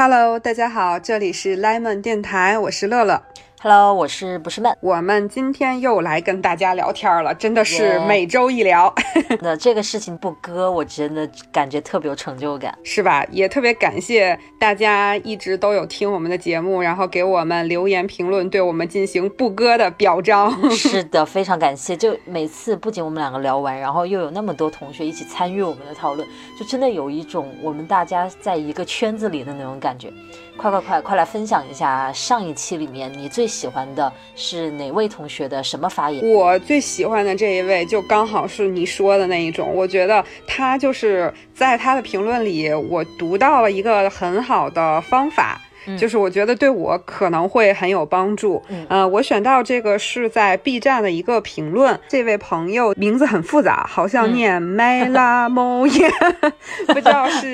Hello，大家好，这里是 Lemon 电台，我是乐乐。Hello，我是不是闷？我们今天又来跟大家聊天了，真的是每周一聊。那这个事情不割，我真的感觉特别有成就感，是吧？也特别感谢大家一直都有听我们的节目，然后给我们留言评论，对我们进行不割的表彰。是的，非常感谢。就每次不仅我们两个聊完，然后又有那么多同学一起参与我们的讨论，就真的有一种我们大家在一个圈子里的那种感觉。快快快，快来分享一下上一期里面你最喜欢的是哪位同学的什么发言？我最喜欢的这一位就刚好是你说的那一种，我觉得他就是在他的评论里，我读到了一个很好的方法。就是我觉得对我可能会很有帮助。嗯，呃，我选到这个是在 B 站的一个评论，这位朋友名字很复杂，好像念 Melamoye，、不知道是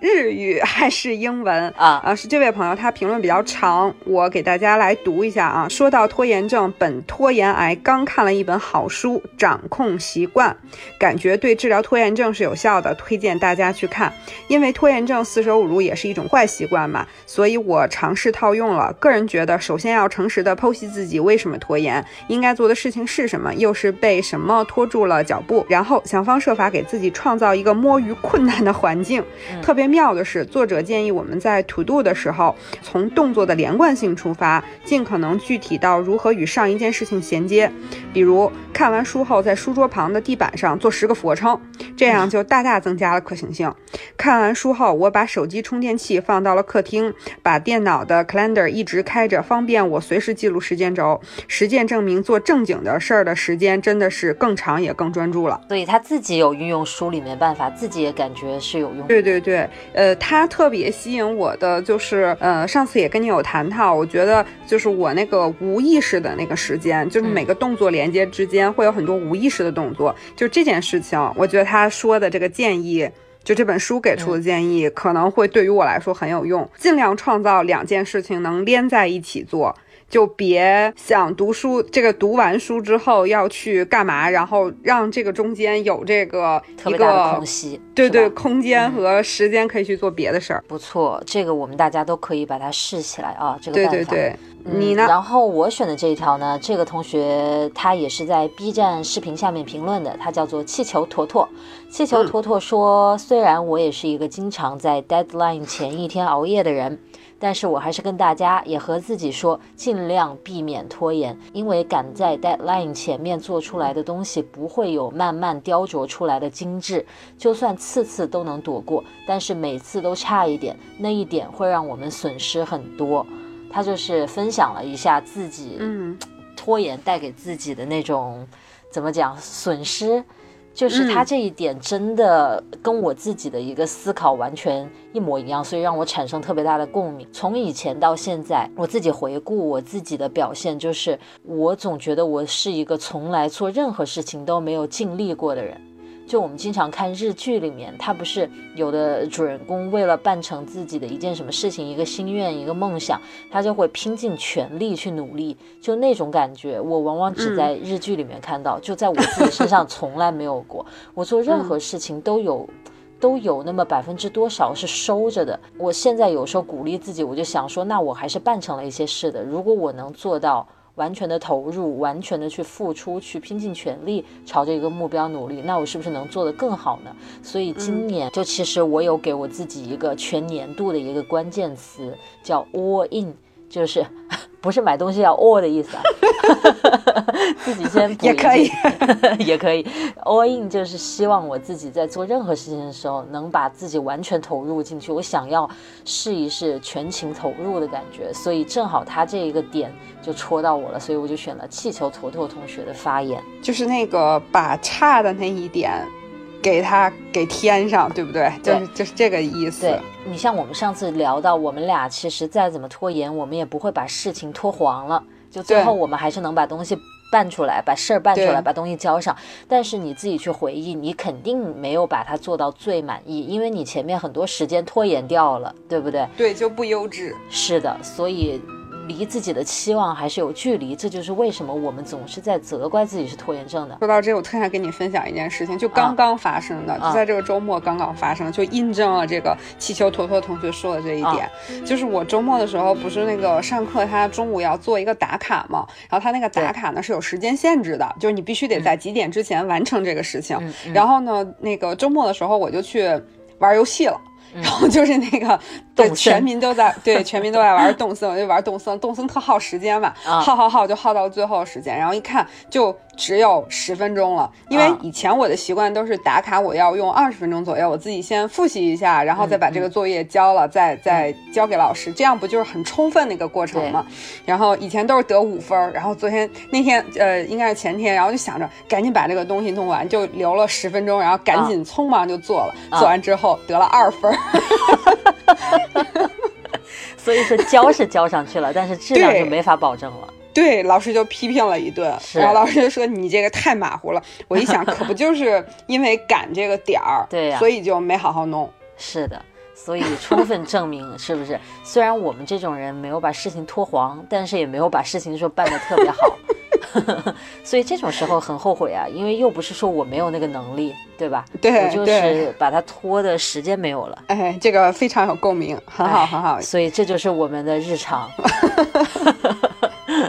日语还是英文。啊。啊，是这位朋友他评论比较长，我给大家来读一下啊。说到拖延症，本拖延癌刚看了一本好书《掌控习惯》，感觉对治疗拖延症是有效的，推荐大家去看。因为拖延症四舍五入也是一种坏习惯嘛，所以我尝试套用了。个人觉得，首先要诚实的剖析自己为什么拖延，应该做的事情是什么，又是被什么拖住了脚步，然后想方设法给自己创造一个摸鱼困难的环境。特别妙的是，作者建议我们在 to do 的时候，从动作的连贯性出发，尽可能具体到如何与上一件事情衔接。比如看完书后，在书桌旁的地板上做十个俯卧撑，这样就大大增加了可行性。看完书后，我把手机充电器放到了客厅，把电脑的 calendar 一直开着，方便我随时记录时间轴。实践证明，做正经的事儿的时间真的是更长也更专注了。所以他自己有运用书里面办法，自己也感觉是有用。对对对，呃，他特别吸引我的就是，呃，上次也跟你有谈到，我觉得就是我那个无意识的那个时间，就是每个动作连接之间会有很多无意识的动作，就这件事情，我觉得他说的这个建议。就这本书给出的建议，可能会对于我来说很有用。尽量创造两件事情能连在一起做，就别想读书，这个读完书之后要去干嘛，然后让这个中间有这个一个空隙，对对，空间和时间可以去做别的事儿。不错，这个我们大家都可以把它试起来啊，这个对办法。对对，嗯你呢？然后我选的这一条呢，这个同学他也是在 B 站视频下面评论的，他叫做气球坨坨。气球坨坨说，虽然我也是一个经常在 deadline 前一天熬夜的人。但是我还是跟大家也和自己说，尽量避免拖延，因为赶在 deadline 前面做出来的东西不会有慢慢雕琢出来的精致。就算次次都能躲过，但是每次都差一点，那一点会让我们损失很多。他就是分享了一下自己嗯拖延带给自己的那种怎么讲损失，就是他这一点真的跟我自己的一个思考完全一模一样，所以让我产生特别大的共鸣。从以前到现在，我自己回顾我自己的表现，就是我总觉得我是一个从来做任何事情都没有尽力过的人。就我们经常看日剧里面，他不是有的主人公为了办成自己的一件什么事情、一个心愿、一个梦想，他就会拼尽全力去努力，就那种感觉，我往往只在日剧里面看到，就在我自己身上 从来没有过。我做任何事情都有。都有那么百分之多少是收着的。我现在有时候鼓励自己，我就想说，那我还是办成了一些事的。如果我能做到完全的投入，完全的去付出，去拼尽全力朝着一个目标努力，那我是不是能做得更好呢？所以今年就其实我有给我自己一个全年度的一个关键词，叫 all in，就是不是买东西要 all 的意思啊，自己先也可以句 也可以。all in 就是希望我自己在做任何事情的时候，能把自己完全投入进去。我想要试一试全情投入的感觉，所以正好他这一个点就戳到我了，所以我就选了气球坨坨同学的发言。就是那个把差的那一点给它给添上，对不对？对就是就是这个意思。对你像我们上次聊到，我们俩其实再怎么拖延，我们也不会把事情拖黄了，就最后我们还是能把东西办出来，把事儿办出来，把东西交上。但是你自己去回忆，你肯定没有把它做到最满意，因为你前面很多时间拖延掉了，对不对？对，就不优质。是的，所以离自己的期望还是有距离，这就是为什么我们总是在责怪自己是拖延症的。说到这，我特想跟你分享一件事情，就刚刚发生的，就在这个周末刚刚发生，就印证了这个气球坨坨同学说的这一点。就是我周末的时候，不是那个上课，他中午要做一个打卡嘛，然后他那个打卡呢是有时间限制的，就是你必须得在几点之前完成这个事情。然后呢，那个周末的时候我就去玩游戏了。然后就是那个，对，全民都在，对，全民都在玩动森，我就玩动森，动森特耗时间嘛，耗耗耗就耗到最后时间，然后一看就。只有十分钟了，因为以前我的习惯都是打卡，我要用二十分钟左右，我自己先复习一下，然后再把这个作业交了，再再交给老师，这样不就是很充分的一个过程吗？然后以前都是得五分，然后昨天那天呃应该是前天，然后就想着赶紧把这个东西弄完，就留了十分钟，然后赶紧匆忙就做了，做完之后得了二分。所以说交是交上去了，但是质量就没法保证了。对，老师就批评了一顿，然后老师就说你这个太马虎了。我一想，可不 就是因为赶这个点儿，对呀，所以就没好好弄。是的，所以充分证明是不是？虽然我们这种人没有把事情拖黄，但是也没有把事情说办得特别好。所以这种时候很后悔啊，因为又不是说我没有那个能力，对吧？对，我就是把它拖的时间没有了。哎，这个非常有共鸣，很好，很好。所以这就是我们的日常。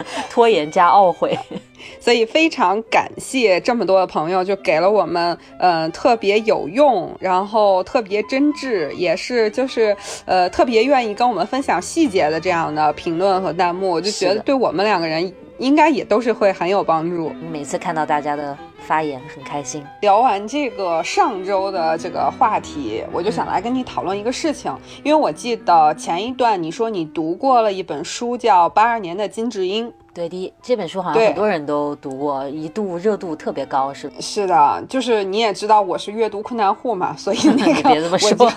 拖延加懊悔，所以非常感谢这么多的朋友，就给了我们呃特别有用，然后特别真挚，也是就是呃特别愿意跟我们分享细节的这样的评论和弹幕，我就觉得对我们两个人应该也都是会很有帮助。每次看到大家的发言，很开心。聊完这个上周的这个话题，我就想来跟你讨论一个事情，因为我记得前一段你说你读过了一本书，叫《八二年的金智英》。对的，这本书好像很多人都读过，一度热度特别高，是是的，就是你也知道我是阅读困难户嘛，所以那个 别这么说，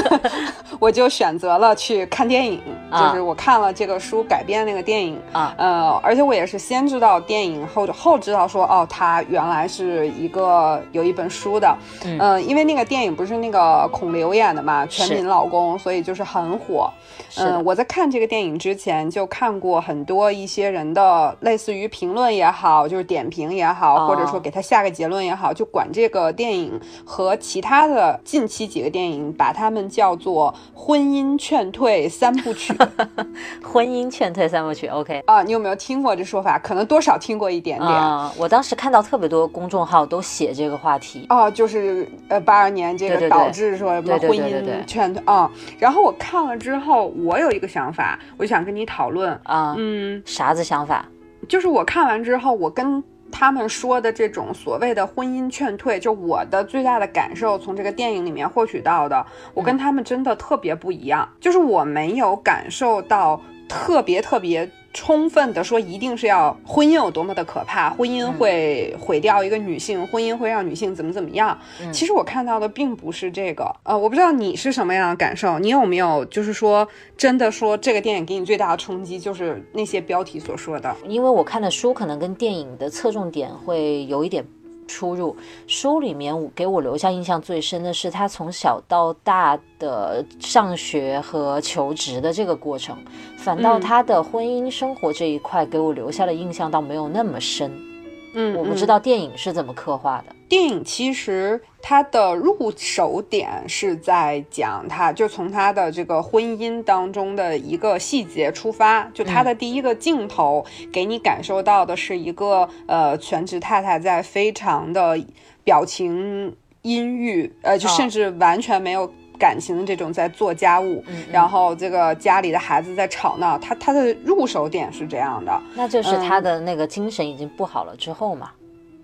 我就选择了去看电影，就是我看了这个书改编那个电影啊，呃，而且我也是先知道电影后后知道说哦，它原来是一个有一本书的，嗯，因为那个电影不是那个孔刘演的嘛，全民老公，所以就是很火。嗯，我在看这个电影之前就看过很多一些人。的类似于评论也好，就是点评也好，或者说给他下个结论也好，就管这个电影和其他的近期几个电影，把他们叫做“婚姻劝退三部曲”。婚姻劝退三部曲，OK 啊，你有没有听过这说法？可能多少听过一点点。啊我当时看到特别多公众号都写这个话题啊，就是呃八二年这个导致说什么婚姻劝退啊。然后我看了之后，我有一个想法，我就想跟你讨论啊，嗯，啥子想？法就是我看完之后，我跟他们说的这种所谓的婚姻劝退，就我的最大的感受，从这个电影里面获取到的，我跟他们真的特别不一样，就是我没有感受到特别特别。充分的说，一定是要婚姻有多么的可怕，婚姻会毁掉一个女性，婚姻会让女性怎么怎么样。其实我看到的并不是这个，呃，我不知道你是什么样的感受，你有没有就是说真的说这个电影给你最大的冲击就是那些标题所说的？因为我看的书可能跟电影的侧重点会有一点。出入书里面给我留下印象最深的是他从小到大的上学和求职的这个过程，反倒他的婚姻生活这一块给我留下的印象倒没有那么深。嗯，我不知道电影是怎么刻画的。电影其实它的入手点是在讲，他就从他的这个婚姻当中的一个细节出发，就他的第一个镜头给你感受到的是一个呃全职太太在非常的表情阴郁，呃，就甚至完全没有。感情的这种在做家务，然后这个家里的孩子在吵闹，他他的入手点是这样的，那就是他的那个精神已经不好了之后嘛。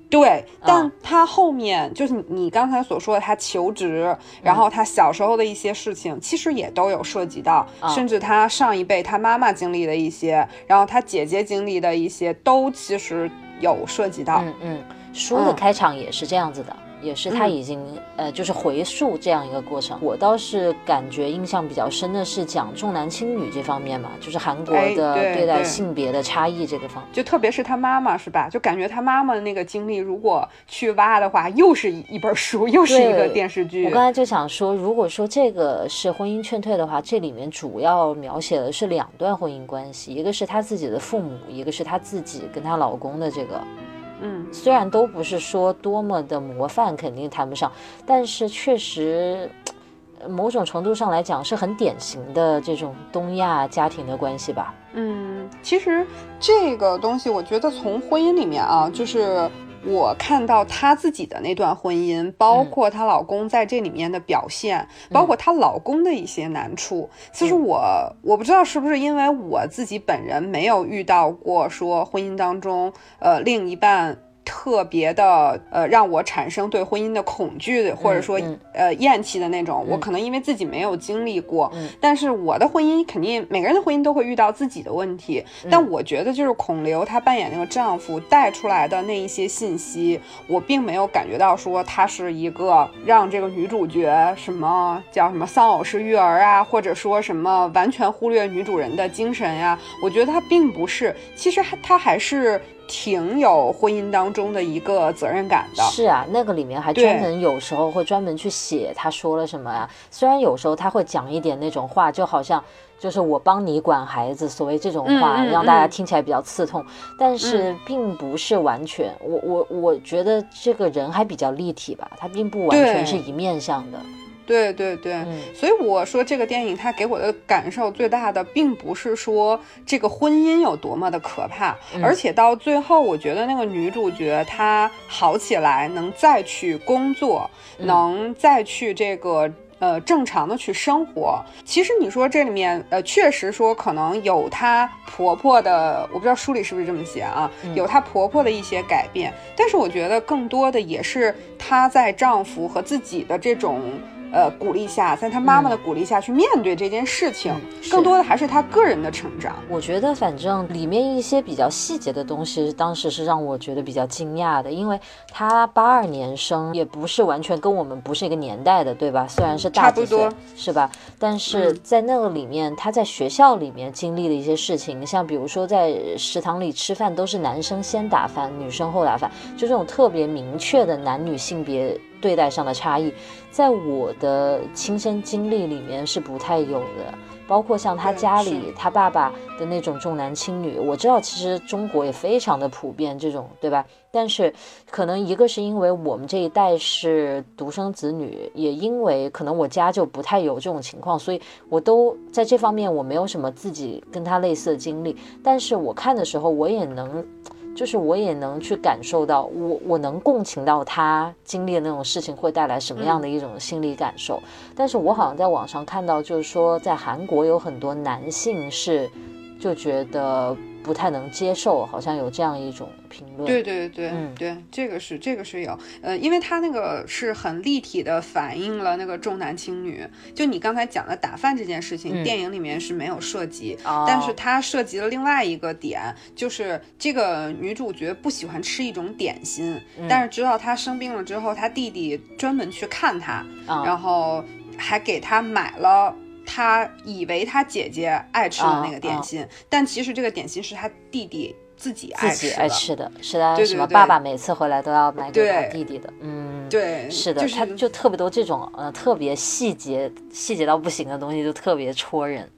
对，但他后面就是你刚才所说的，他求职，然后他小时候的一些事情，其实也都有涉及到，甚至他上一辈他妈妈经历的一些，然后他姐姐经历的一些，都其实有涉及到。嗯嗯，书的开场也是这样子的。也是他已经呃就是回溯这样一个过程。我倒是感觉印象比较深的是讲重男轻女这方面嘛，就是韩国的对待性别的差异这个方，就特别是他妈妈是吧？就感觉他妈妈的那个经历，如果去挖的话，又是一本书，又是一个电视剧。我刚才就想说，如果说这个是婚姻劝退的话，这里面主要描写的是两段婚姻关系，一个是她自己的父母，一个是她自己跟她老公的这个。嗯，虽然都不是说多么的模范，肯定谈不上，但是确实，某种程度上来讲是很典型的这种东亚家庭的关系吧。嗯，其实这个东西，我觉得从婚姻里面啊，就是我看到她自己的那段婚姻，包括她老公在这里面的表现，包括她老公的一些难处。其实我我不知道是不是因为我自己本人没有遇到过说婚姻当中，呃，另一半。特别的，呃，让我产生对婚姻的恐惧，或者说呃厌弃的那种。我可能因为自己没有经历过，但是我的婚姻肯定每个人的婚姻都会遇到自己的问题。但我觉得就是孔刘她扮演那个丈夫带出来的那一些信息，我并没有感觉到说他是一个让这个女主角什么叫什么丧偶式育儿啊，或者说什么完全忽略女主人的精神呀。我觉得他并不是，其实还他还是。挺有婚姻当中的一个责任感的，是啊，那个里面还专门有时候会专门去写他说了什么呀。虽然有时候他会讲一点那种话，就好像就是我帮你管孩子，所谓这种话，让大家听起来比较刺痛，但是并不是完全。我我我觉得这个人还比较立体吧，他并不完全是一面向的。对对对，所以我说这个电影它给我的感受最大的，并不是说这个婚姻有多么的可怕，而且到最后，我觉得那个女主角她好起来，能再去工作，能再去这个呃正常的去生活。其实你说这里面呃，确实说可能有她婆婆的，我不知道书里是不是这么写啊，有她婆婆的一些改变，但是我觉得更多的也是她在丈夫和自己的这种。呃，鼓励下，在他妈妈的鼓励下去面对这件事情，更多的还是他个人的成长。我觉得，反正里面一些比较细节的东西，当时是让我觉得比较惊讶的，因为他八二年生，也不是完全跟我们不是一个年代的，对吧？虽然是大几岁，是吧？但是在那个里面，他在学校里面经历的一些事情，像比如说在食堂里吃饭，都是男生先打饭，女生后打饭，就这种特别明确的男女性别。对待上的差异，在我的亲身经历里面是不太有的，包括像他家里他爸爸的那种重男轻女，我知道其实中国也非常的普遍这种，对吧？但是可能一个是因为我们这一代是独生子女，也因为可能我家就不太有这种情况，所以我都在这方面我没有什么自己跟他类似的经历，但是我看的时候我也能。就是我也能去感受到，我我能共情到他经历的那种事情会带来什么样的一种心理感受。但是我好像在网上看到，就是说在韩国有很多男性是就觉得。不太能接受，好像有这样一种评论。对对对对，嗯，对，这个是这个是有，呃，因为他那个是很立体的反映了那个重男轻女。就你刚才讲的打饭这件事情，电影里面是没有涉及，但是它涉及了另外一个点，就是这个女主角不喜欢吃一种点心，但是直到她生病了之后，她弟弟专门去看她，然后还给她买了。他以为他姐姐爱吃的那个点心，但其实这个点心是他弟弟自己爱吃的，爱吃的是他什么？爸爸每次回来都要买给他弟弟的。嗯，对，是的，他就特别多这种呃特别细节、细节到不行的东西，就特别戳人。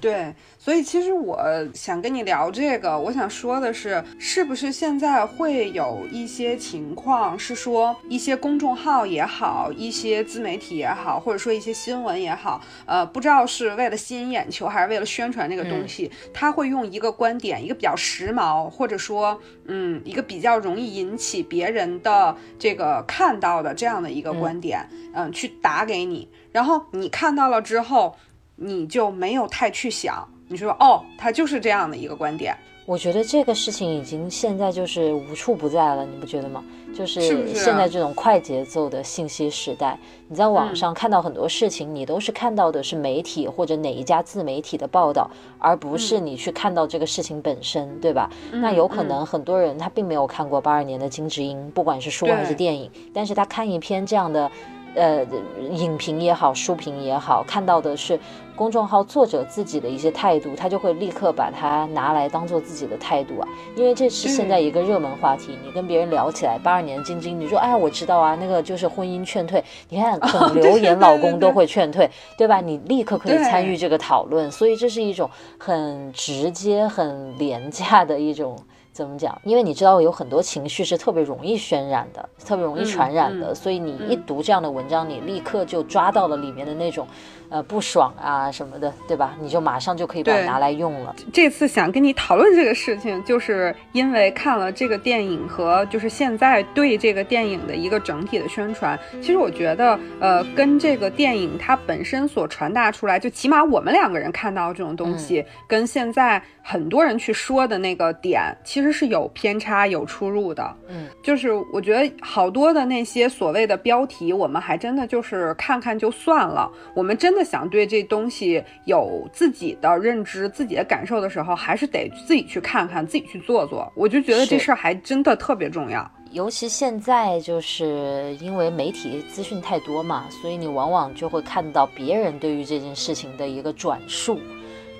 对。所以其实我想跟你聊这个，我想说的是，是不是现在会有一些情况是说，一些公众号也好，一些自媒体也好，或者说一些新闻也好，呃，不知道是为了吸引眼球，还是为了宣传这个东西，他会用一个观点，一个比较时髦，或者说，嗯，一个比较容易引起别人的这个看到的这样的一个观点，嗯，去打给你，然后你看到了之后，你就没有太去想。你说哦，他就是这样的一个观点。我觉得这个事情已经现在就是无处不在了，你不觉得吗？就是现在这种快节奏的信息时代，你在网上看到很多事情，你都是看到的是媒体或者哪一家自媒体的报道，而不是你去看到这个事情本身，对吧？那有可能很多人他并没有看过八二年的金智英，不管是书还是电影，但是他看一篇这样的。呃，影评也好，书评也好，看到的是公众号作者自己的一些态度，他就会立刻把它拿来当做自己的态度啊，因为这是现在一个热门话题。你跟别人聊起来，八二年晶晶，你说哎，我知道啊，那个就是婚姻劝退，你看孔刘演老公都会劝退，对吧？你立刻可以参与这个讨论，所以这是一种很直接、很廉价的一种。怎么讲？因为你知道有很多情绪是特别容易渲染的，特别容易传染的，所以你一读这样的文章，你立刻就抓到了里面的那种。呃，不爽啊什么的，对吧？你就马上就可以把它拿来用了。这次想跟你讨论这个事情，就是因为看了这个电影和就是现在对这个电影的一个整体的宣传。其实我觉得，呃，跟这个电影它本身所传达出来，就起码我们两个人看到这种东西，跟现在很多人去说的那个点，其实是有偏差、有出入的。嗯，就是我觉得好多的那些所谓的标题，我们还真的就是看看就算了。我们真的。想对这东西有自己的认知、自己的感受的时候，还是得自己去看看、自己去做做。我就觉得这事儿还真的特别重要。尤其现在，就是因为媒体资讯太多嘛，所以你往往就会看到别人对于这件事情的一个转述，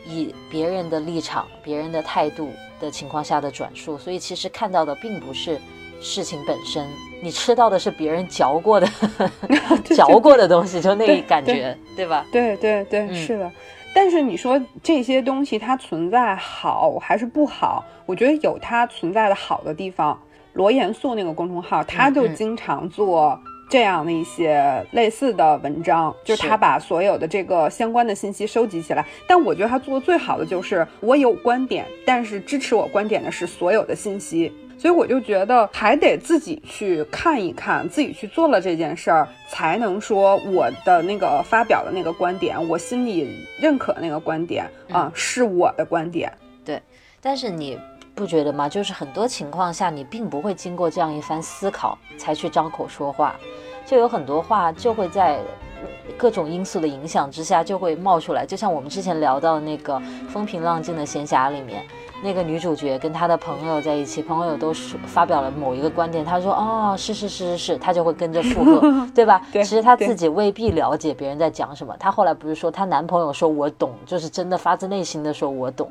以别人的立场、别人的态度的情况下的转述，所以其实看到的并不是事情本身。你吃到的是别人嚼过的、嚼过的东西，就那感觉，对吧？对对对，是的。但是你说这些东西它存在好还是不好？我觉得有它存在的好的地方。罗严肃那个公众号，他就经常做这样的一些类似的文章，就是他把所有的这个相关的信息收集起来。但我觉得他做的最好的就是我有观点，但是支持我观点的是所有的信息。所以我就觉得还得自己去看一看，自己去做了这件事儿，才能说我的那个发表的那个观点，我心里认可那个观点啊，是我的观点。对，但是你不觉得吗？就是很多情况下，你并不会经过这样一番思考才去张口说话，就有很多话就会在各种因素的影响之下就会冒出来。就像我们之前聊到那个风平浪静的闲暇里面。那个女主角跟她的朋友在一起，朋友都是发表了某一个观点，她说：“哦，是是是是是，她就会跟着附和，对吧？其实她自己未必了解别人在讲什么。她后来不是说她男朋友说我懂，就是真的发自内心的说我懂，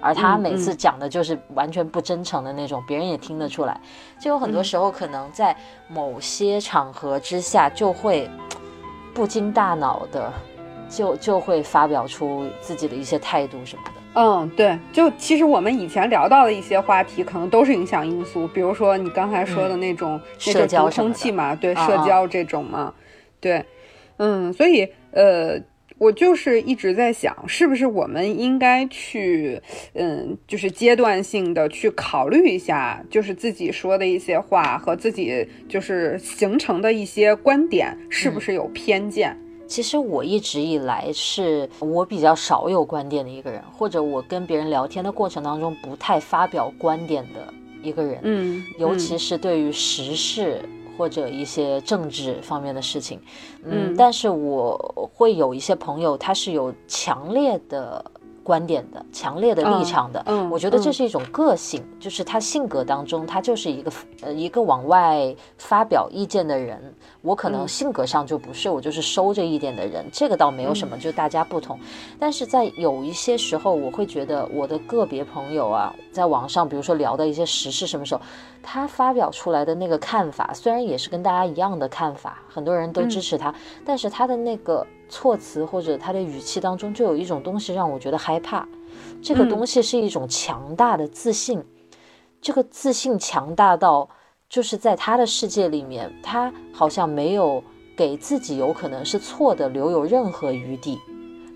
而他每次讲的就是完全不真诚的那种，别人也听得出来。就有很多时候可能在某些场合之下，就会不经大脑的，就就会发表出自己的一些态度什么的。”嗯，对，就其实我们以前聊到的一些话题，可能都是影响因素，比如说你刚才说的那种社交空气嘛，对，社交这种嘛，对，嗯，所以呃，我就是一直在想，是不是我们应该去，嗯，就是阶段性的去考虑一下，就是自己说的一些话和自己就是形成的一些观点，是不是有偏见？其实我一直以来是我比较少有观点的一个人，或者我跟别人聊天的过程当中不太发表观点的一个人。嗯，尤其是对于时事或者一些政治方面的事情，嗯，但是我会有一些朋友，他是有强烈的。观点的强烈的立场的，嗯，我觉得这是一种个性，就是他性格当中，他就是一个呃一个往外发表意见的人。我可能性格上就不是，我就是收着一点的人，这个倒没有什么，就大家不同。但是在有一些时候，我会觉得我的个别朋友啊，在网上，比如说聊的一些时事，什么时候他发表出来的那个看法，虽然也是跟大家一样的看法，很多人都支持他，但是他的那个。措辞或者他的语气当中，就有一种东西让我觉得害怕。这个东西是一种强大的自信，这个自信强大到，就是在他的世界里面，他好像没有给自己有可能是错的留有任何余地。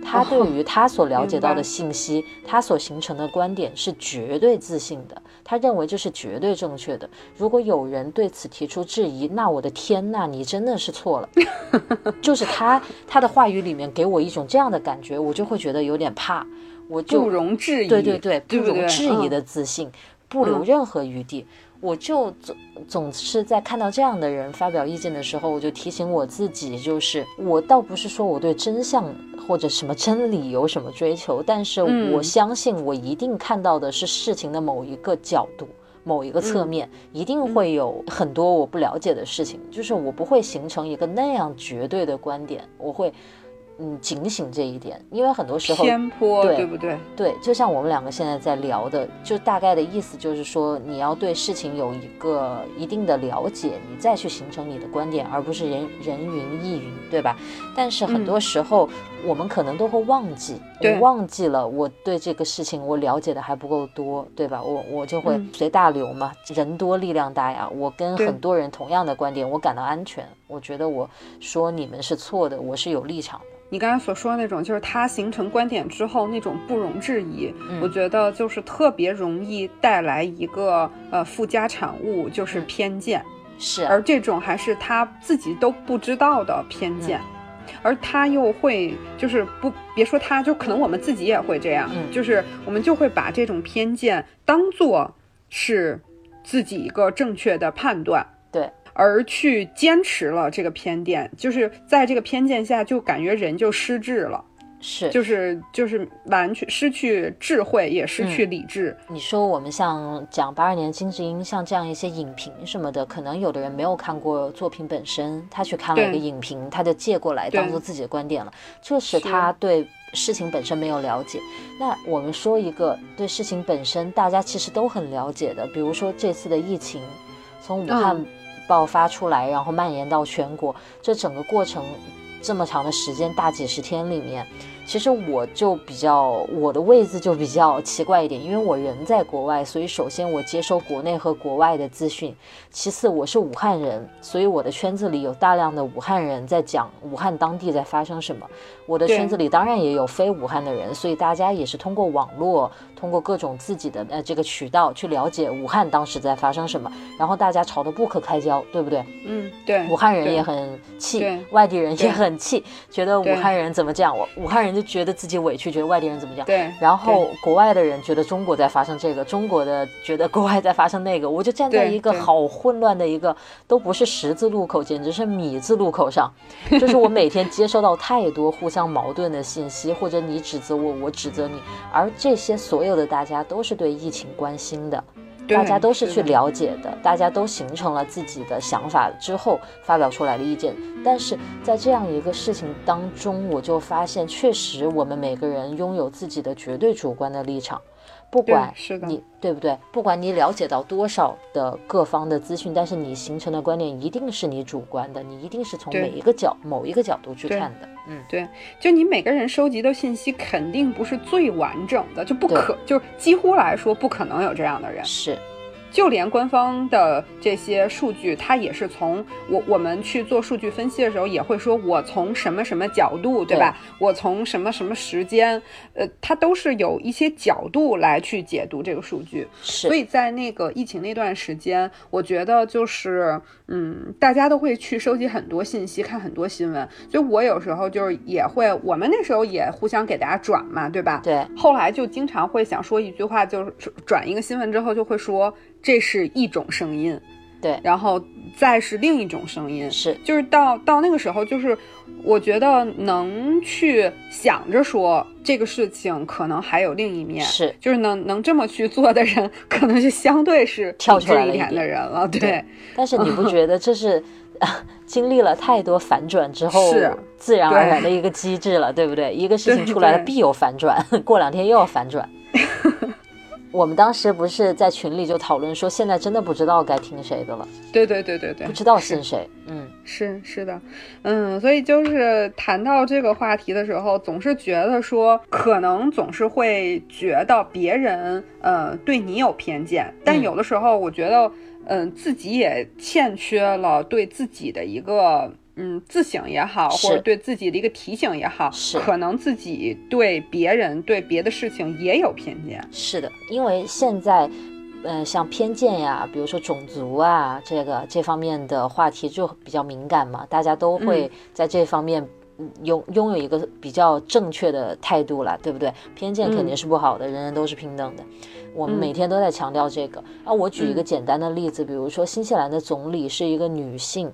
他对于他所了解到的信息，他所形成的观点是绝对自信的，他认为这是绝对正确的。如果有人对此提出质疑，那我的天呐，你真的是错了。就是他他的话语里面给我一种这样的感觉，我就会觉得有点怕。我就不容置疑，对对对，不容置疑嗯的自信，不留任何余地。我就总总是在看到这样的人发表意见的时候，我就提醒我自己，就是我倒不是说我对真相或者什么真理有什么追求，但是嗯我相信我一定看到的是事情的某一个角度。某一个侧面、一定会有很多我不了解的事情，就是我不会形成一个那样绝对的观点，我会嗯警醒这一点，因为很多时候偏颇，对对不对？对，就像我们两个现在在聊的，就大概的意思就是说，你要对事情有一个一定的了解，你再去形成你的观点，而不是人人云亦云，对吧？但是很多时候，我们可能都会忘记，我忘记了我对这个事情我了解的还不够多，对吧？我我就会嗯随大流嘛，人多力量大呀。我跟很多人同样的观点，我感到安全，我觉得我说你们是错的，我是有立场的。你刚才所说的那种，就是他形成观点之后那种不容置疑，嗯。我觉得就是特别容易带来一个呃附加产物，就是嗯。偏见，是。啊，而这种还是他自己都不知道的偏见。嗯而他又会，就是不别说他，就可能我们自己也会这样，嗯。就是我们就会把这种偏见当做是自己一个正确的判断，对，而去坚持了这个偏见，就是在这个偏见下，就感觉人就失智了，是。就是就是完全失去智慧，也失去理智。你说我们像讲八二年金智英，像这样一些影评什么的，可能有的人没有看过作品本身，他去看了一个影评，他就借过来当做自己的观点了，这是是他对事情本身没有了解。那我们说一个对事情本身大家其实都很了解的，比如说这次的疫情，从武汉嗯爆发出来，然后蔓延到全国，这整个过程这么长的时间，大几十天里面。其实我就比较我的位置就比较奇怪一点，因为我人在国外，所以首先我接收国内和国外的资讯，其次我是武汉人，所以我的圈子里有大量的武汉人在讲武汉当地在发生什么。我的圈子里当然也有非武汉的人，所以大家也是通过网络，通过各种自己的呃这个渠道去了解武汉当时在发生什么，然后大家吵得不可开交，对不对？嗯，对，武汉人也很气，外地人也很气，觉得武汉人怎么这样？我武汉人就觉得自己委屈，觉得外地人怎么这样。对，然后国外的人觉得中国在发生这个，中国的觉得国外在发生那个，我就站在一个好混乱的一个，都不是十字路口，简直是米字路口上。就是我每天接收到太多互相矛盾的信息，或者你指责我，我指责你，而这些所有的大家都是对疫情关心的。对大家都是去了解的，大家都形成了自己的想法之后发表出来的意见。但是在这样一个事情当中，我就发现，确实我们每个人拥有自己的绝对主观的立场，不管你对不对，不管你了解到多少的各方的资讯，但是你形成的观点一定是你主观的，你一定是从每一个角某一个角度去看的。嗯，对，就你每个人收集的信息肯定不是最完整的，就不可，就是几乎来说不可能有这样的人。是就连官方的这些数据，它也是从我我们去做数据分析的时候，也会说我从什么什么角度，对吧？我从什么什么时间，呃，它都是有一些角度来去解读这个数据。是，所以在那个疫情那段时间，我觉得就是，嗯，大家都会去收集很多信息，看很多新闻。所以我有时候就是也会，我们那时候也互相给大家转嘛，对吧？对后来就经常会想说一句话，就是转一个新闻之后就会说这是一种声音，对。然后再是另一种声音，是。就是到到那个时候，就是我觉得能去想着说这个事情可能还有另一面，是。就是能能这么去做的人，可能就相对是跳出来一点。的人了，对。对。但是你不觉得这是 经历了太多反转之后是。自然而然的一个机制了，对不对？一个事情出来了必有反转，过两天又要反转。我们当时不是在群里就讨论说，现在真的不知道该听谁的了，对对对对对，不知道信谁。嗯，是是的，嗯，所以就是谈到这个话题的时候，总是觉得说，可能总是会觉得别人呃对你有偏见，但嗯有的时候我觉得，嗯、自己也欠缺了对自己的一个。嗯，自省也好，或者对自己的一个提醒也好，是可能自己对别人、对别的事情也有偏见。是的，因为现在。呃，像偏见呀，比如说种族啊，这个这方面的话题就比较敏感嘛，大家都会嗯在这方面拥拥有一个比较正确的态度了，对不对？偏见肯定是不好的，人人都是平等的。我们每天都在强调这个。啊，我举一个简单的例子，比如说新西兰的总理是一个女性。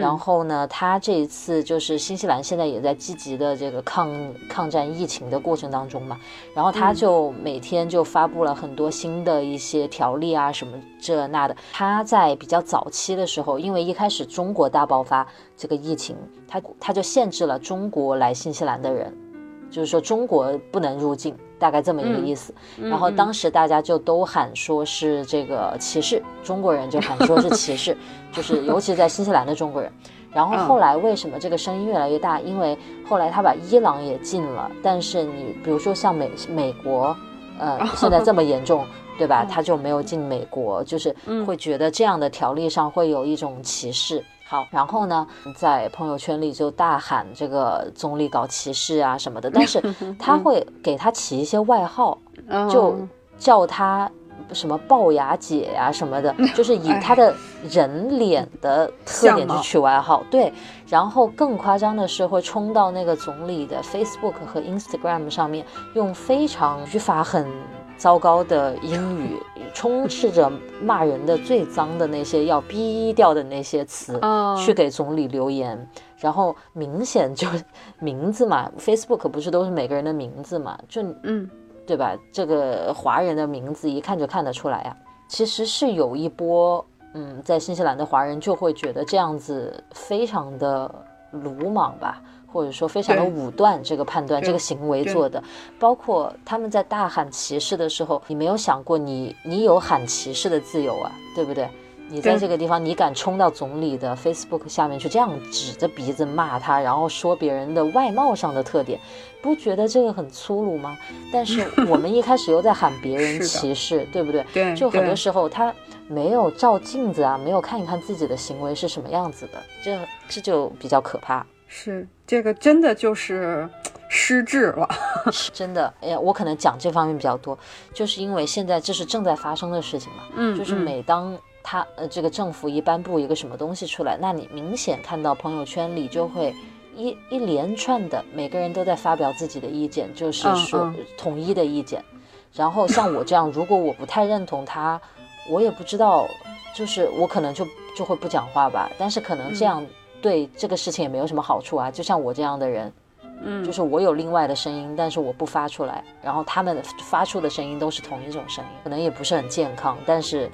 然后呢，他这一次就是新西兰现在也在积极的这个抗抗战疫情的过程当中嘛，然后他就每天就发布了很多新的一些条例啊什么这那的。他在比较早期的时候，因为一开始中国大爆发这个疫情，他他就限制了中国来新西兰的人。就是说中国不能入境，大概这么一个意思。然后当时大家就都喊说是这个歧视中国人，就喊说是歧视，就是尤其在新西兰的中国人。然后后来为什么这个声音越来越大？因为后来他把伊朗也禁了，但是你比如说像美美国，呃，现在这么严重，对吧？他就没有进美国，就是会觉得这样的条例上会有一种歧视。好，然后呢，在朋友圈里就大喊这个总理搞歧视啊什么的，但是 他会给他起一些外号，就叫他什么龅牙姐呀什么的，就是以他的人脸的特点去取外号。对，然后更夸张的是会冲到那个总理的 Facebook 和 Instagram 上面，用非常语法很。糟糕的英语，充斥着骂人的最脏的那些要逼掉的那些词，去给总理留言，然后明显就 名字嘛，Facebook 不是都是每个人的名字嘛，就嗯，对吧？这个华人的名字一看就看得出来呀。其实是有一波，嗯，在新西兰的华人就会觉得这样子非常的鲁莽吧。或者说非常的武断，这个判断、这个行为做的，包括他们在大喊歧视的时候，你没有想过你你有喊歧视的自由啊，对不对？你在这个地方，你敢冲到总理的 Facebook 下面去这样指着鼻子骂他，然后说别人的外貌上的特点，不觉得这个很粗鲁吗？但是 我们一开始又在喊别人歧视，对不对？对，就很多时候他没有照镜子啊，没有看一看自己的行为是什么样子的，这这就比较可怕。是这个真的就是失智了，真的。哎呀，我可能讲这方面比较多，就是因为现在这是正在发生的事情嘛。嗯，就是每当他呃这个政府一颁布一个什么东西出来，那你明显看到朋友圈里就会一一连串的每个人都在发表自己的意见，就是说统一的意见。然后像我这样，如果我不太认同他，我也不知道，就是我可能就就会不讲话吧。但是可能这样。对这个事情也没有什么好处啊，就像我这样的人，嗯，就是我有另外的声音，但是我不发出来，然后他们发出的声音都是同一种声音，可能也不是很健康，但是，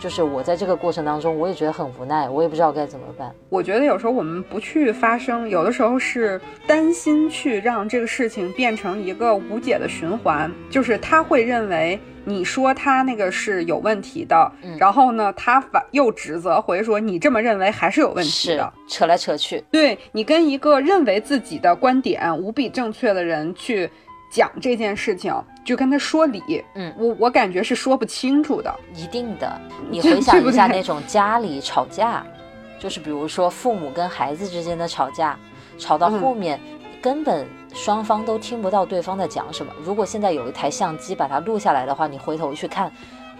就是我在这个过程当中，我也觉得很无奈，我也不知道该怎么办。我觉得有时候我们不去发声，有的时候是担心去让这个事情变成一个无解的循环，就是他会认为。你说他那个是有问题的，然后呢，他反又指责回说你这么认为还是有问题的，扯来扯去。对你跟一个认为自己的观点无比正确的人去讲这件事情，就跟他说理，嗯，我我感觉是说不清楚的。一定的，你回想一下那种家里吵架，就是比如说父母跟孩子之间的吵架，吵到后面。根本双方都听不到对方在讲什么。如果现在有一台相机把它录下来的话，你回头去看。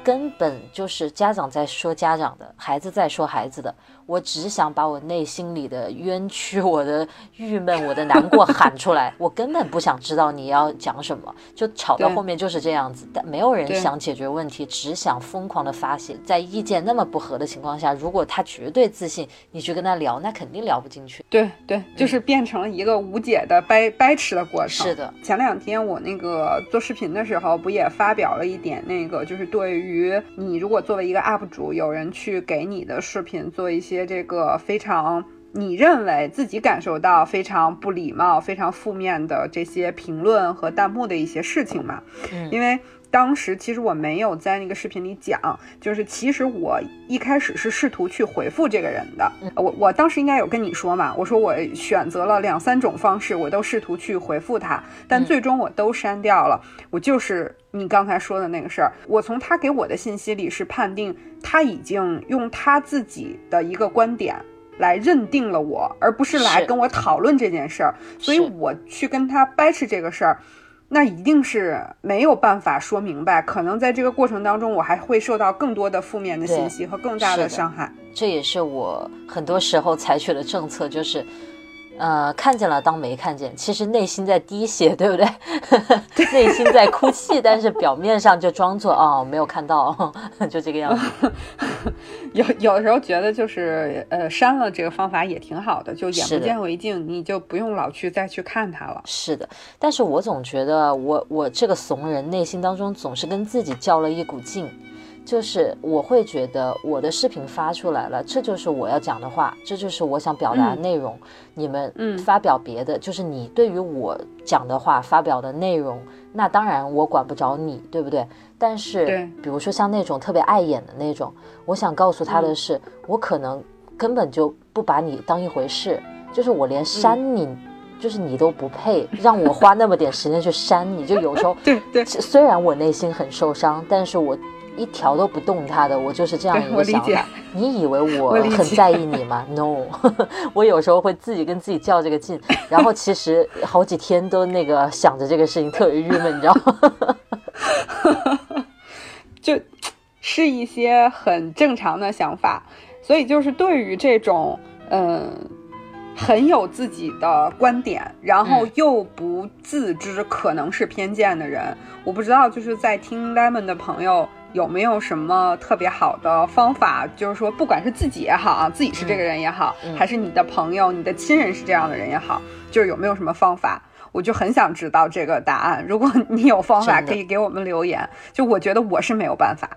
根本就是家长在说家长的，孩子在说孩子的。我只想把我内心里的冤屈、我的郁闷、我的难过喊出来。我根本不想知道你要讲什么，就吵到后面就是这样子。但没有人想解决问题，只想疯狂的发泄。在意见那么不合的情况下，如果他绝对自信，你去跟他聊，那肯定聊不进去。对对，就是变成了一个无解的掰掰扯的过程。是的，前两天我那个做视频的时候，不也发表了一点那个，就是对于。于你，如果作为一个 UP 主，有人去给你的视频做一些这个非常你认为自己感受到非常不礼貌、非常负面的这些评论和弹幕的一些事情嘛？嗯，因为。当时其实我没有在那个视频里讲，就是其实我一开始是试图去回复这个人的。我我当时应该有跟你说嘛，我说我选择了两三种方式，我都试图去回复他，但最终我都删掉了。我就是你刚才说的那个事儿，我从他给我的信息里是判定他已经用他自己的一个观点来认定了我，而不是来跟我讨论这件事儿，所以我去跟他掰扯这个事儿。那一定是没有办法说明白，可能在这个过程当中，我还会受到更多的负面的信息和更大的伤害。这也是我很多时候采取的政策，就是呃，看见了当没看见，其实内心在滴血，对不对？内心在哭泣，但是表面上就装作哦没有看到，就这个样子。有有的时候觉得就是呃删了这个方法也挺好的，就眼不见为净，你就不用老去再去看它了。是的，但是我总觉得我我这个怂人内心当中总是跟自己较了一股劲。就是我会觉得我的视频发出来了，这就是我要讲的话，这就是我想表达的内容。你们发表别的，就是你对于我讲的话发表的内容，那当然我管不着你，对不对？但是，比如说像那种特别碍眼的那种，我想告诉他的是，我可能根本就不把你当一回事，就是我连删你，就是你都不配让我花那么点时间去删你。就有时候，对对，虽然我内心很受伤，但是我。一条都不动他的，我就是这样一个想法。你以为我很在意你吗？No，我有时候会自己跟自己较这个劲，然后其实好几天都那个想着这个事情，特别郁闷，你知道吗？就是一些很正常的想法，所以就是对于这种嗯很有自己的观点，然后又不自知可能是偏见的人，我不知道就是在听 Lemon 的朋友。有没有什么特别好的方法？就是说，不管是自己也好啊，自己是这个人也好，还是你的朋友、你的亲人是这样的人也好，就是有没有什么方法？我就很想知道这个答案。如果你有方法，可以给我们留言。就我觉得我是没有办法。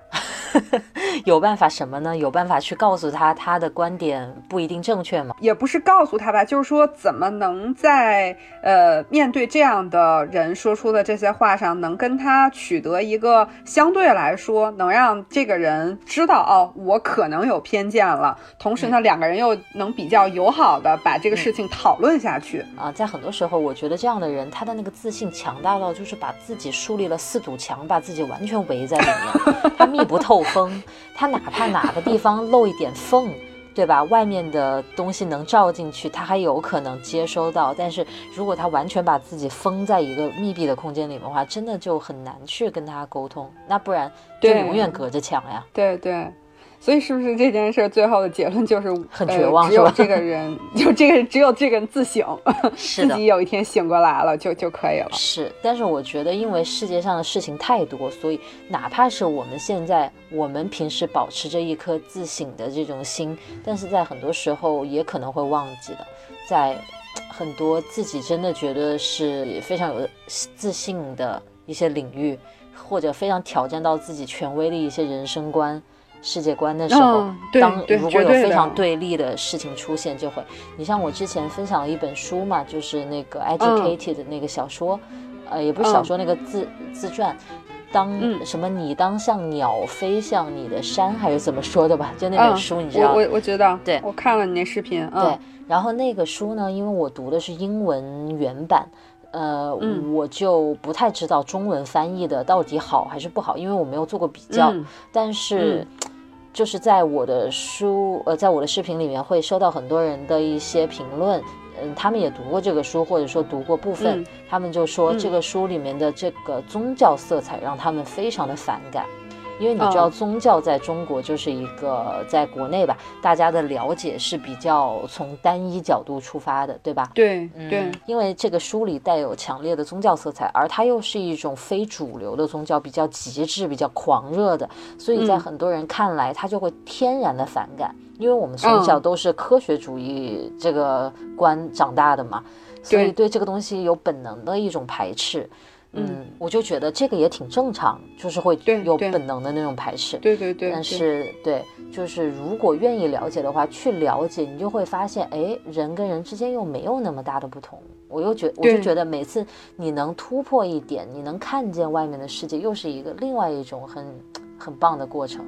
有办法什么呢？有办法去告诉他他的观点不一定正确吗？也不是告诉他吧，就是说怎么能在呃面对这样的人说出的这些话上，能跟他取得一个相对来说能让这个人知道哦，我可能有偏见了。同时呢，两个人又能比较友好的把这个事情讨论下去啊。在很多时候，我觉得这样的。人他的那个自信强大到，就是把自己树立了四堵墙，把自己完全围在里面，他密不透风。他哪怕哪个地方漏一点缝，对吧？外面的东西能照进去，他还有可能接收到。但是如果他完全把自己封在一个密闭的空间里面的话，真的就很难去跟他沟通。那不然就永远隔着墙呀。对对。所以是不是这件事最后的结论就是很绝望？只有这个人，就这个只有这个人自省，自己有一天醒过来了就就可以了。是，但是我觉得，因为世界上的事情太多，所以哪怕是我们现在，我们平时保持着一颗自省的这种心，但是在很多时候也可能会忘记的，在很多自己真的觉得是非常有自信的一些领域，或者非常挑战到自己权威的一些人生观。世界观的时候，当如果有非常对立的事情出现，就会。你像我之前分享了一本书嘛，就是那个 Educated 的那个小说，呃，也不是小说，那个自自传。当什么？你当像鸟飞向你的山，还是怎么说的吧？就那本书，你知道？我我知道。对，我看了你那视频。对，然后那个书呢，因为我读的是英文原版，呃，我就不太知道中文翻译的到底好还是不好，因为我没有做过比较。但是。就是在我的书，呃，在我的视频里面会收到很多人的一些评论，嗯，他们也读过这个书，或者说读过部分，他们就说这个书里面的这个宗教色彩让他们非常的反感。因为你知道，宗教在中国就是一个在国内吧，大家的了解是比较从单一角度出发的，对吧？对对。因为这个书里带有强烈的宗教色彩，而它又是一种非主流的宗教，比较极致、比较狂热的，所以在很多人看来，他就会天然的反感。因为我们从小都是科学主义这个观长大的嘛，所以对这个东西有本能的一种排斥。嗯，我就觉得这个也挺正常，就是会有本能的那种排斥。对对对。但是对，就是如果愿意了解的话，去了解，你就会发现，哎，人跟人之间又没有那么大的不同。我又觉，我就觉得每次你能突破一点，你能看见外面的世界，又是一个另外一种很很棒的过程。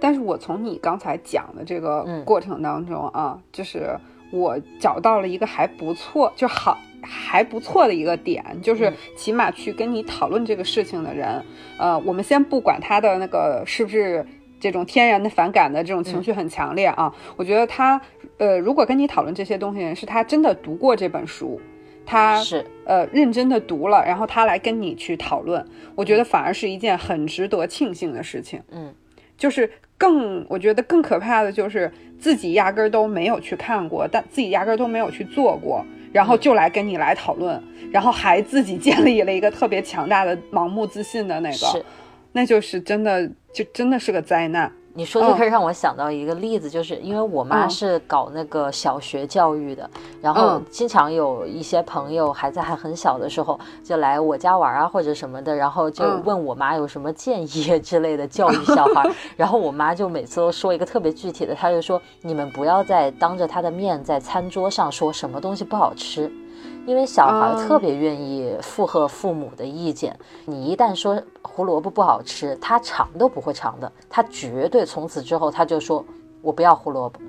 但是我从你刚才讲的这个过程当中啊，就是我找到了一个还不错，就好。还不错的一个点，就是起码去跟你讨论这个事情的人，呃，我们先不管他的那个是不是这种天然的反感的这种情绪很强烈啊，我觉得他，呃，如果跟你讨论这些东西的人是他真的读过这本书，他是呃认真的读了，然后他来跟你去讨论，我觉得反而是一件很值得庆幸的事情。嗯，就是更我觉得更可怕的就是自己压根儿都没有去看过，但自己压根儿都没有去做过，然后就来跟你来讨论，然后还自己 建立了一个特别强大的盲目自信的那个，那就是真的就真的是个灾难。你说这个让我想到一个例子，就是因为我妈是搞那个小学教育的，然后经常有一些朋友孩子还很小的时候就来我家玩啊或者什么的，然后就问我妈有什么建议 之类的教育小孩，然后我妈就每次都说一个特别具体的，她就说你们不要再当着他的面在餐桌上说什么东西不好吃。因为小孩特别愿意附和父母的意见，你一旦说胡萝卜不好吃，他尝都不会尝的，他绝对从此之后他就说我不要胡萝卜，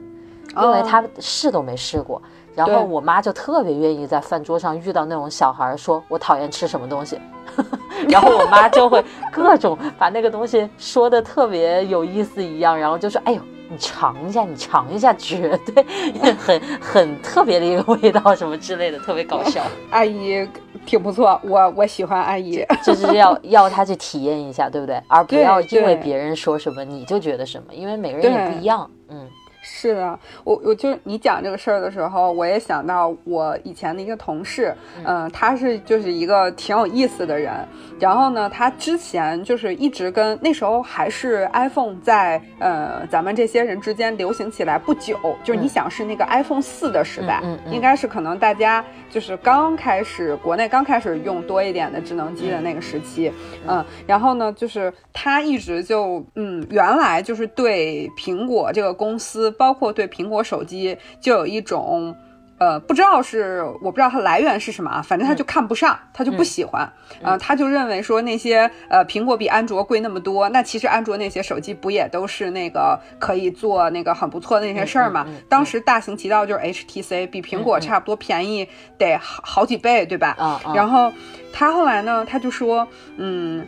因为他试都没试过。然后我妈就特别愿意在饭桌上遇到那种小孩，说我讨厌吃什么东西，然后我妈就会各种把那个东西说的特别有意思一样，然后就说哎呦。你尝一下，你尝一下，绝对很很特别的一个味道，什么之类的，特别搞笑。阿姨挺不错，我我喜欢阿姨，就是要要她去体验一下，对不对？而不要因为别人说什么你就觉得什么，因为每个人也不一样，嗯。是的，我我就是你讲这个事儿的时候，我也想到我以前的一个同事，嗯，他是就是一个挺有意思的人。然后呢，他之前就是一直跟那时候还是 iPhone 在呃咱们这些人之间流行起来不久，就是你想是那个 iPhone 四的时代，应该是可能大家就是刚开始国内刚开始用多一点的智能机的那个时期，嗯，然后呢，就是他一直就嗯原来就是对苹果这个公司。包括对苹果手机就有一种，呃，不知道是我不知道它来源是什么啊，反正他就看不上，他就不喜欢，呃，他就认为说那些呃苹果比安卓贵那么多，那其实安卓那些手机不也都是那个可以做那个很不错的那些事儿嘛？当时大行其道就是 HTC 比苹果差不多便宜得好好几倍，对吧？然后他后来呢，他就说，嗯，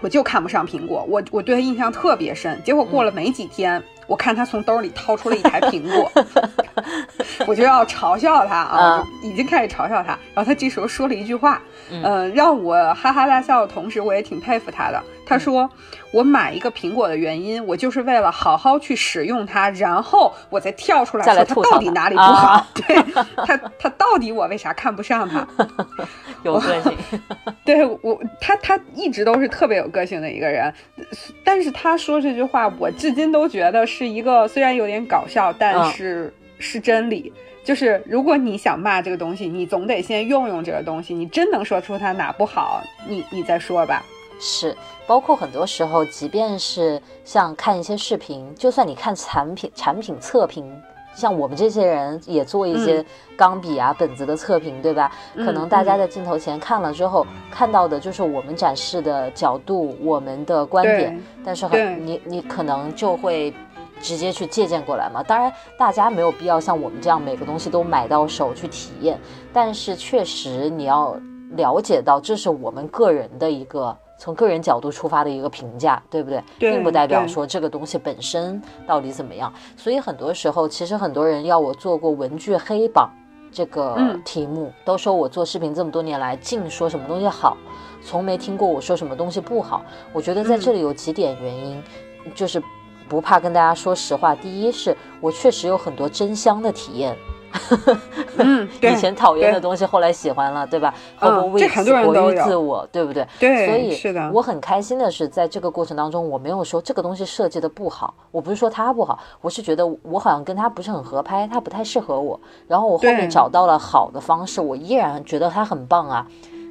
我就看不上苹果，我我对他印象特别深，结果过了没几天。我看他从兜里掏出了一台苹果，我就要嘲笑他啊，已经开始嘲笑他。然后他这时候说了一句话，嗯，让我哈哈大笑的同时，我也挺佩服他的。他说：“我买一个苹果的原因，我就是为了好好去使用它，然后我再跳出来说它到底哪里不好。对他，他到底我为啥看不上他？有个性。对我，他他一直都是特别有个性的一个人。但是他说这句话，我至今都觉得是一个虽然有点搞笑，但是是真理。就是如果你想骂这个东西，你总得先用用这个东西。你真能说出它哪不好，你你再说吧。”是，包括很多时候，即便是像看一些视频，就算你看产品产品测评，像我们这些人也做一些钢笔啊本子的测评，对吧？可能大家在镜头前看了之后，看到的就是我们展示的角度，我们的观点，但是很你你可能就会直接去借鉴过来嘛。当然，大家没有必要像我们这样每个东西都买到手去体验，但是确实你要了解到，这是我们个人的一个。从个人角度出发的一个评价，对不对？并不代表说这个东西本身到底怎么样。所以很多时候，其实很多人要我做过文具黑榜这个题目，都说我做视频这么多年来，净说什么东西好，从没听过我说什么东西不好。我觉得在这里有几点原因，就是不怕跟大家说实话。第一是我确实有很多真香的体验。嗯，以前讨厌的东西，后来喜欢了，对吧？毫不为此活于自我，对不对？对，所以是的。我很开心的是，在这个过程当中，我没有说这个东西设计的不好，我不是说它不好，我是觉得我好像跟它不是很合拍，它不太适合我。然后我后面找到了好的方式，我依然觉得它很棒啊。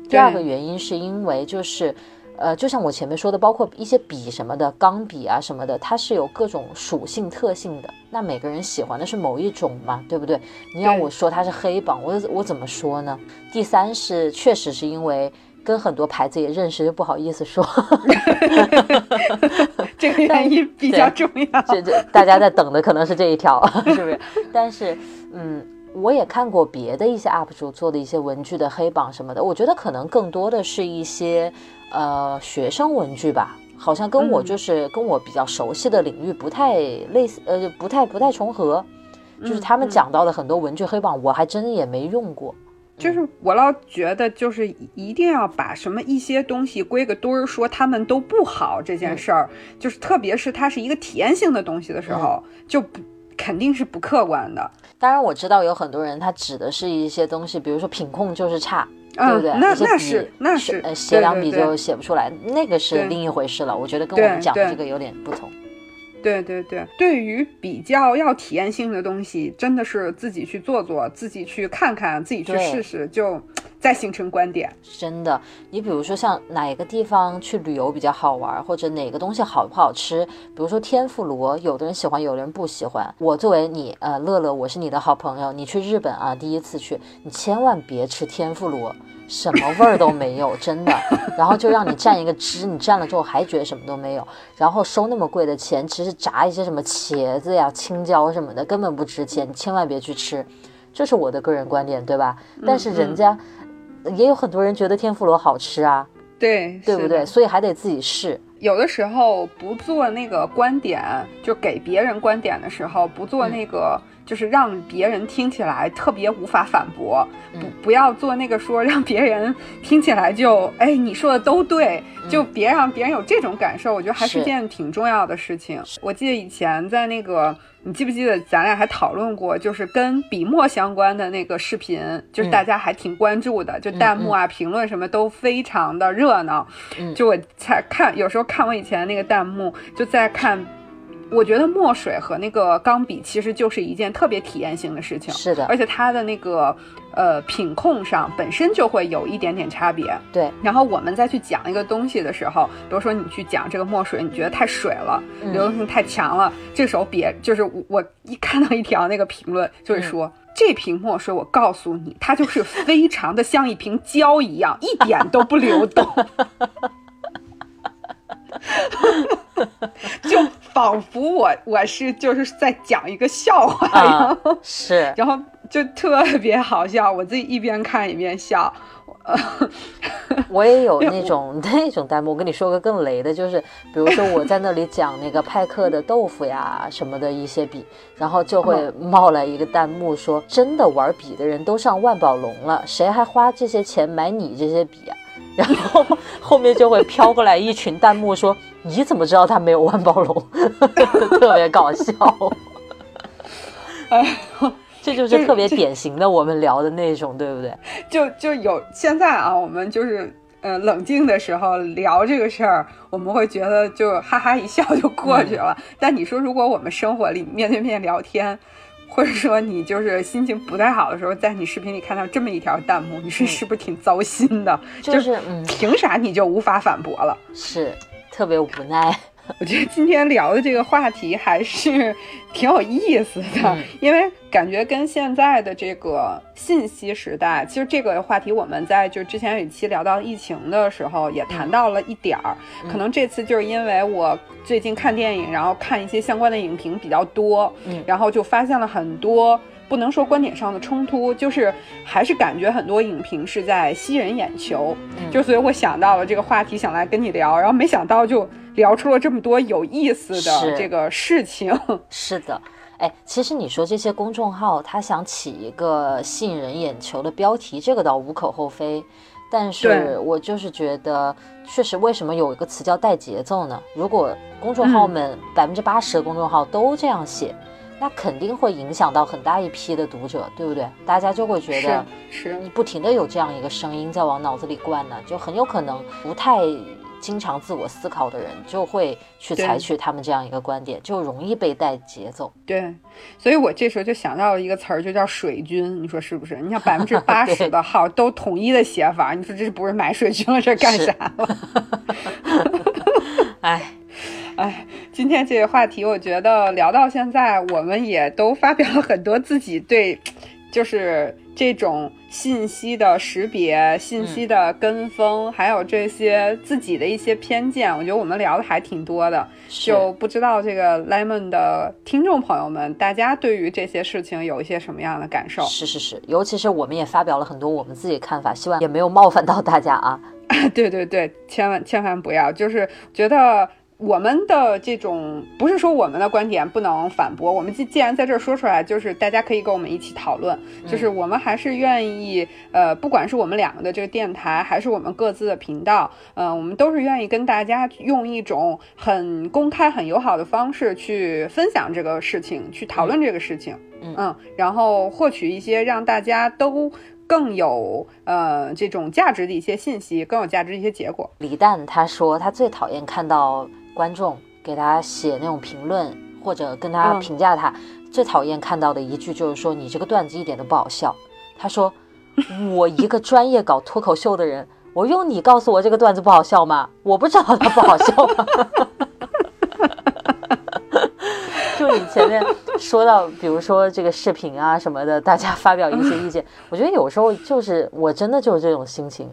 第二个原因是因为就是。呃，就像我前面说的，包括一些笔什么的，钢笔啊什么的，它是有各种属性特性的。那每个人喜欢的是某一种嘛，对不对？你让我说它是黑榜，我我怎么说呢？第三是，确实是因为跟很多牌子也认识，就不好意思说。这个原因比较重要。这这大家在等的可能是这一条，是不是？但是，嗯，我也看过别的一些 UP 主做的一些文具的黑榜什么的，我觉得可能更多的是一些。呃，学生文具吧，好像跟我就是跟我比较熟悉的领域不太类似，呃，不太不太重合。就是他们讲到的很多文具黑榜，我还真也没用过。就是我老觉得，就是一定要把什么一些东西归个堆儿，说他们都不好这件事儿，就是特别是它是一个体验性的东西的时候，就不肯定是不客观的。当然我知道有很多人他指的是一些东西，比如说品控就是差，对不对？那那是那是呃写两笔就写不出来，那个是另一回事了。我觉得跟我们讲的这个有点不同。对对对，对于比较要体验性的东西，真的是自己去做做，自己去看看，自己去试试，就再形成观点。真的，你比如说像哪个地方去旅游比较好玩，或者哪个东西好不好吃，比如说天妇罗，有的人喜欢，有的人不喜欢。我作为你，呃，乐乐，我是你的好朋友，你去日本啊，第一次去，你千万别吃天妇罗。什么味儿都没有，真的。然后就让你蘸一个汁，你蘸了之后还觉得什么都没有，然后收那么贵的钱，其实炸一些什么茄子呀、青椒什么的根本不值钱，你千万别去吃。这是我的个人观点，对吧？但是人家也有很多人觉得天妇罗好吃啊，对对不对？所以还得自己试。有的时候不做那个观点，就给别人观点的时候，不做那个。就是让别人听起来特别无法反驳，不不要做那个说让别人听起来就哎你说的都对，就别让别人有这种感受。我觉得还是件挺重要的事情。我记得以前在那个，你记不记得咱俩还讨论过，就是跟笔墨相关的那个视频，就是大家还挺关注的，就弹幕啊、评论什么都非常的热闹。就我才看，有时候看我以前那个弹幕，就在看。我觉得墨水和那个钢笔其实就是一件特别体验性的事情，是的，而且它的那个呃品控上本身就会有一点点差别。对，然后我们再去讲一个东西的时候，比如说你去讲这个墨水，你觉得太水了，流动性太强了，这时候别就是我一看到一条那个评论，就会说这瓶墨水，我告诉你，它就是非常的像一瓶胶一样，一点都不流动。就仿佛我我是就是在讲一个笑话一样，是，然后就特别好笑，我自己一边看一边笑。我也有那种 那种弹幕，我跟你说个更雷的，就是比如说我在那里讲那个派克的豆腐呀什么的一些笔，然后就会冒来一个弹幕说：“真的玩笔的人都上万宝龙了，谁还花这些钱买你这些笔啊？”然后后面就会飘过来一群弹幕说：“你怎么知道他没有万宝龙？” 特别搞笑。哎，这就是特别典型的我们聊的那种，对不对？就就有现在啊，我们就是呃冷静的时候聊这个事儿，我们会觉得就哈哈一笑就过去了。但你说，如果我们生活里面对面聊天，或者说你就是心情不太好的时候，在你视频里看到这么一条弹幕，你说是不是挺糟心的？就是，嗯，凭啥你就无法反驳了？是，特别无奈。我觉得今天聊的这个话题还是 挺有意思的，因为感觉跟现在的这个信息时代，其实这个话题我们在就之前有一期聊到疫情的时候也谈到了一点儿，可能这次就是因为我最近看电影，然后看一些相关的影评比较多，嗯，然后就发现了很多不能说观点上的冲突，就是还是感觉很多影评是在吸人眼球，就所以我想到了这个话题，想来跟你聊，然后没想到就。聊出了这么多有意思的这个事情，是的，哎，其实你说这些公众号，他想起一个吸引人眼球的标题，这个倒无可厚非。但是我就是觉得，确实，为什么有一个词叫带节奏呢？如果公众号们百分之八十的公众号都这样写，那肯定会影响到很大一批的读者，对不对？大家就会觉得，是你不停的有这样一个声音在往脑子里灌呢，就很有可能不太。经常自我思考的人就会去采取他们这样一个观点，就容易被带节奏。对，所以我这时候就想到了一个词儿，就叫水军。你说是不是？你像百分之八十 的号都统一的写法，你说这是不是买水军了？这干啥了？哎，哎，今天这个话题，我觉得聊到现在，我们也都发表了很多自己对，就是。这种信息的识别、信息的跟风，还有这些自己的一些偏见，我觉得我们聊的还挺多的。就不知道这个 Lemon 的听众朋友们，大家对于这些事情有一些什么样的感受？是是是，尤其是我们也发表了很多我们自己的看法，希望也没有冒犯到大家啊。对对对，千万千万不要，就是觉得。我们的这种不是说我们的观点不能反驳，我们既既然在这儿说出来，就是大家可以跟我们一起讨论，就是我们还是愿意，呃，不管是我们两个的这个电台，还是我们各自的频道，嗯，我们都是愿意跟大家用一种很公开、很友好的方式去分享这个事情，去讨论这个事情，嗯，然后获取一些让大家都。更有呃这种价值的一些信息，更有价值的一些结果。李诞他说他最讨厌看到观众给他写那种评论或者跟他评价他，最讨厌看到的一句就是说你这个段子一点都不好笑。他说 我一个专业搞脱口秀的人，我用你告诉我这个段子不好笑吗？我不知道它不好笑吗？就你前面说到，比如说这个视频啊什么的，大家发表一些意见，我觉得有时候就是我真的就是这种心情。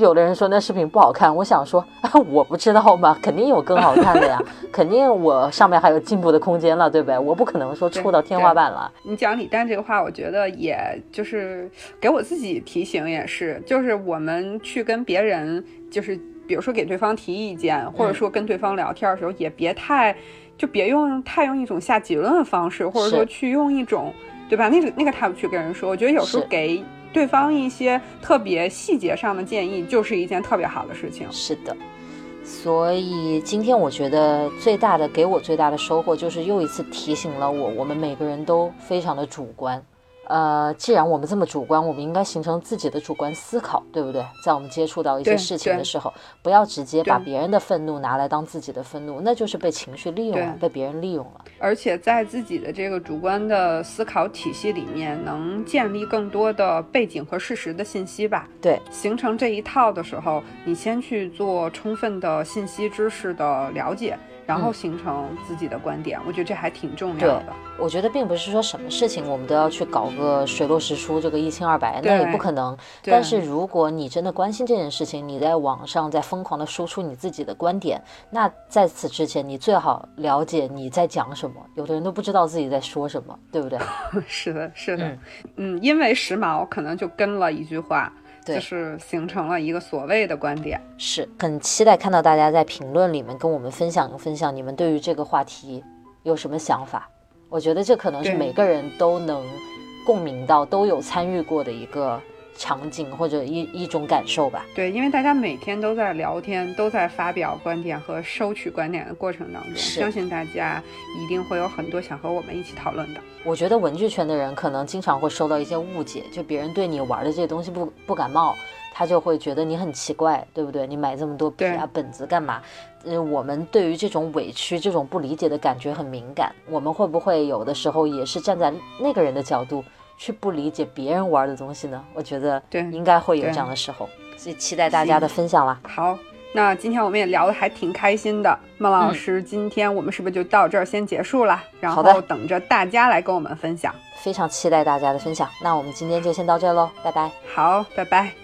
有的人说那视频不好看，我想说 我不知道嘛？肯定有更好看的呀，肯定我上面还有进步的空间了，对不对？我不可能说触到天花板了。你讲李诞这个话，我觉得也就是给我自己提醒，也是，就是我们去跟别人，就是比如说给对方提意见，或者说跟对方聊天的时候，也别太。就别用太用一种下结论的方式，或者说去用一种，对吧？那个那个态度去跟人说，我觉得有时候给对方一些特别细节上的建议，就是一件特别好的事情。是的，所以今天我觉得最大的给我最大的收获，就是又一次提醒了我，我们每个人都非常的主观。呃，既然我们这么主观，我们应该形成自己的主观思考，对不对？在我们接触到一些事情的时候，不要直接把别人的愤怒拿来当自己的愤怒，那就是被情绪利用了，被别人利用了。而且在自己的这个主观的思考体系里面，能建立更多的背景和事实的信息吧？对，形成这一套的时候，你先去做充分的信息知识的了解。然后形成自己的观点，我觉得这还挺重要的。我觉得并不是说什么事情我们都要去搞个水落石出，这个一清二白，那也不可能。但是如果你真的关心这件事情，你在网上在疯狂的输出你自己的观点，那在此之前你最好了解你在讲什么。有的人都不知道自己在说什么，对不对？是的，是的。嗯，因为时髦，可能就跟了一句话。就是形成了一个所谓的观点，是很期待看到大家在评论里面跟我们分享分享你们对于这个话题有什么想法。我觉得这可能是每个人都能共鸣到、都有参与过的一个。场景或者一一种感受吧。对，因为大家每天都在聊天，都在发表观点和收取观点的过程当中，相信大家一定会有很多想和我们一起讨论的。我觉得文具圈的人可能经常会受到一些误解，就别人对你玩的这些东西不不感冒，他就会觉得你很奇怪，对不对？你买这么多笔啊本子干嘛？嗯，我们对于这种委屈、这种不理解的感觉很敏感，我们会不会有的时候也是站在那个人的角度？去不理解别人玩的东西呢？我觉得对，应该会有这样的时候，所以期待大家的分享啦。好，那今天我们也聊得还挺开心的。孟老师，今天我们是不是就到这儿先结束了？然后等着大家来跟我们分享。非常期待大家的分享。那我们今天就先到这喽，拜拜。好，拜拜。